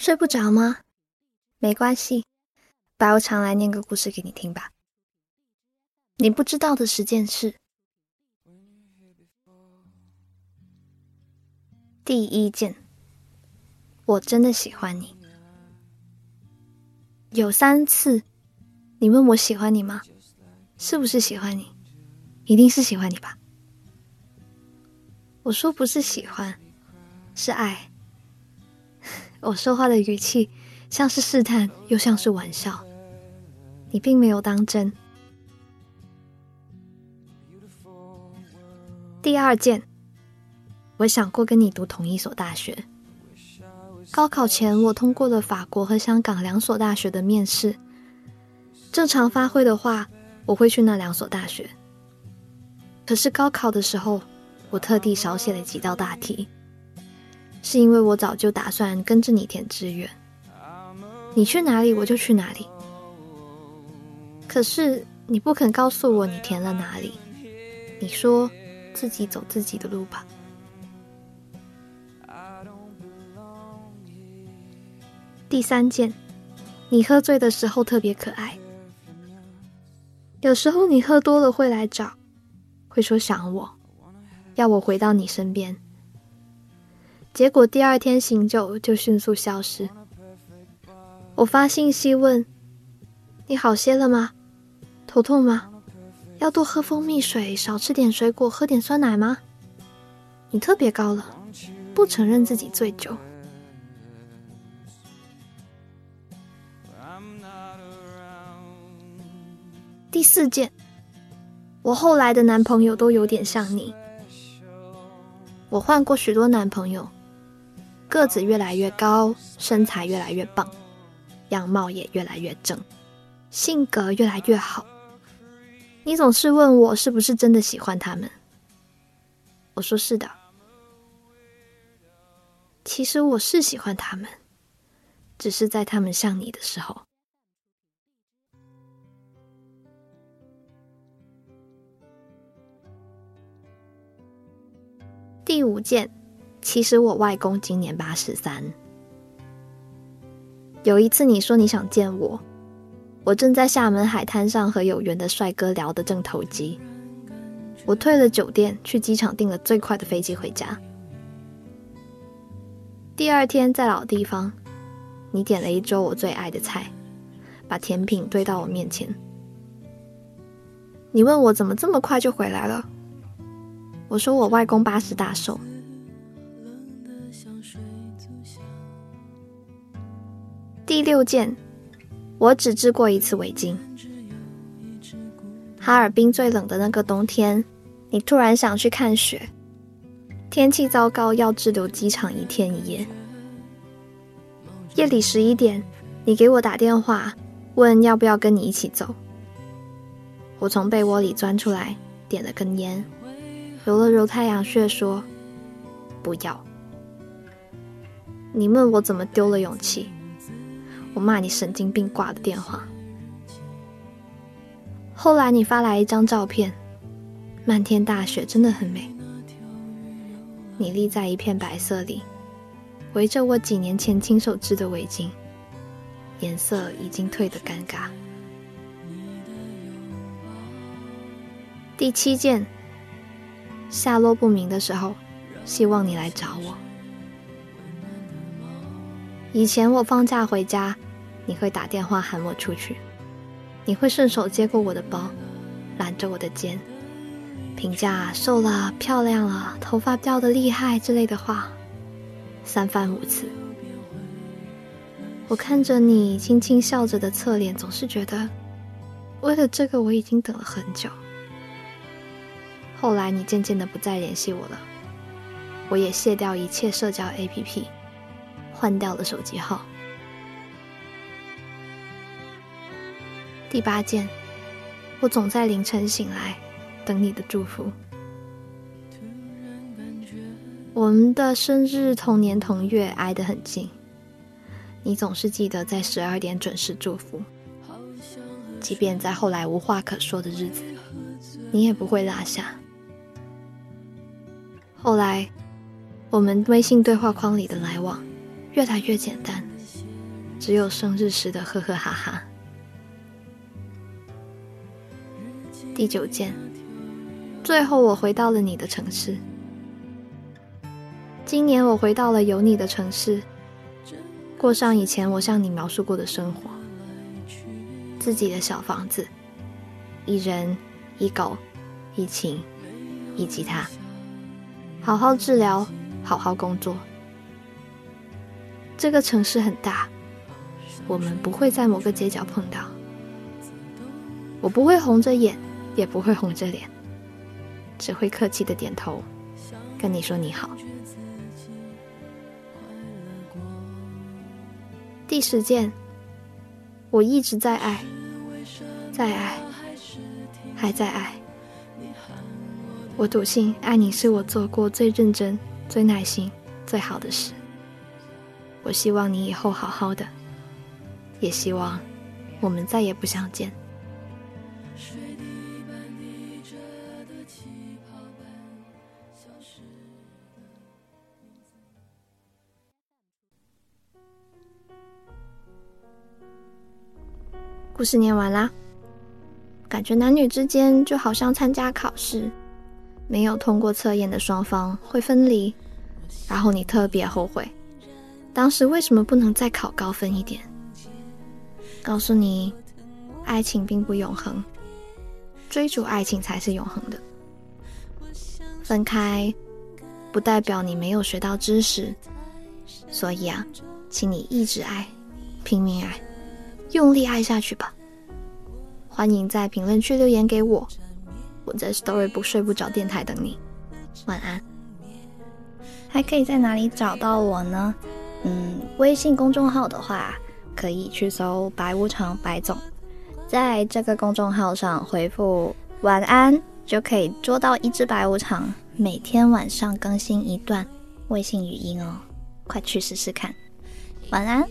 睡不着吗？没关系，白无常来念个故事给你听吧。你不知道的十件事。第一件，我真的喜欢你。有三次，你问我喜欢你吗？是不是喜欢你？一定是喜欢你吧。我说不是喜欢，是爱。我说话的语气像是试探，又像是玩笑。你并没有当真。第二件，我想过跟你读同一所大学。高考前，我通过了法国和香港两所大学的面试。正常发挥的话，我会去那两所大学。可是高考的时候，我特地少写了几道大题。是因为我早就打算跟着你填志愿，你去哪里我就去哪里。可是你不肯告诉我你填了哪里，你说自己走自己的路吧。第三件，你喝醉的时候特别可爱。有时候你喝多了会来找，会说想我，要我回到你身边。结果第二天醒酒就迅速消失。我发信息问：“你好些了吗？头痛吗？要多喝蜂蜜水，少吃点水果，喝点酸奶吗？”你特别高冷，不承认自己醉酒。第四件，我后来的男朋友都有点像你。我换过许多男朋友。个子越来越高，身材越来越棒，样貌也越来越正，性格越来越好。你总是问我是不是真的喜欢他们，我说是的。其实我是喜欢他们，只是在他们像你的时候。第五件。其实我外公今年八十三。有一次你说你想见我，我正在厦门海滩上和有缘的帅哥聊得正投机。我退了酒店，去机场订了最快的飞机回家。第二天在老地方，你点了一桌我最爱的菜，把甜品堆到我面前。你问我怎么这么快就回来了？我说我外公八十大寿。第六件，我只织过一次围巾。哈尔滨最冷的那个冬天，你突然想去看雪，天气糟糕，要滞留机场一天一夜。夜里十一点，你给我打电话，问要不要跟你一起走。我从被窝里钻出来，点了根烟，揉了揉太阳穴，说：“不要。”你问我怎么丢了勇气？我骂你神经病，挂的电话。后来你发来一张照片，漫天大雪真的很美。你立在一片白色里，围着我几年前亲手织的围巾，颜色已经褪得尴尬。第七件，下落不明的时候，希望你来找我。以前我放假回家，你会打电话喊我出去，你会顺手接过我的包，揽着我的肩，评价瘦了、漂亮了、头发掉的厉害之类的话，三番五次。我看着你轻轻笑着的侧脸，总是觉得，为了这个我已经等了很久。后来你渐渐的不再联系我了，我也卸掉一切社交 APP。换掉了手机号。第八件，我总在凌晨醒来，等你的祝福。我们的生日同年同月挨得很近，你总是记得在十二点准时祝福，即便在后来无话可说的日子，你也不会落下。后来，我们微信对话框里的来往。越来越简单，只有生日时的呵呵哈哈。第九件，最后我回到了你的城市。今年我回到了有你的城市，过上以前我向你描述过的生活。自己的小房子，一人一狗，一琴一吉他，好好治疗，好好工作。这个城市很大，我们不会在某个街角碰到。我不会红着眼，也不会红着脸，只会客气的点头，跟你说你好。第十件，我一直在爱，在爱，还在爱。我笃信爱你是我做过最认真、最耐心、最好的事。我希望你以后好好的，也希望我们再也不相见。故事念完啦，感觉男女之间就好像参加考试，没有通过测验的双方会分离，然后你特别后悔。当时为什么不能再考高分一点？告诉你，爱情并不永恒，追逐爱情才是永恒的。分开不代表你没有学到知识，所以啊，请你一直爱，拼命爱，用力爱下去吧。欢迎在评论区留言给我，我在 Story 不睡不着电台等你。晚安。还可以在哪里找到我呢？嗯，微信公众号的话，可以去搜“白无常白总”，在这个公众号上回复“晚安”，就可以捉到一只白无常。每天晚上更新一段微信语音哦，快去试试看。晚安。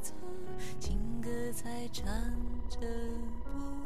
则，情歌才唱着不。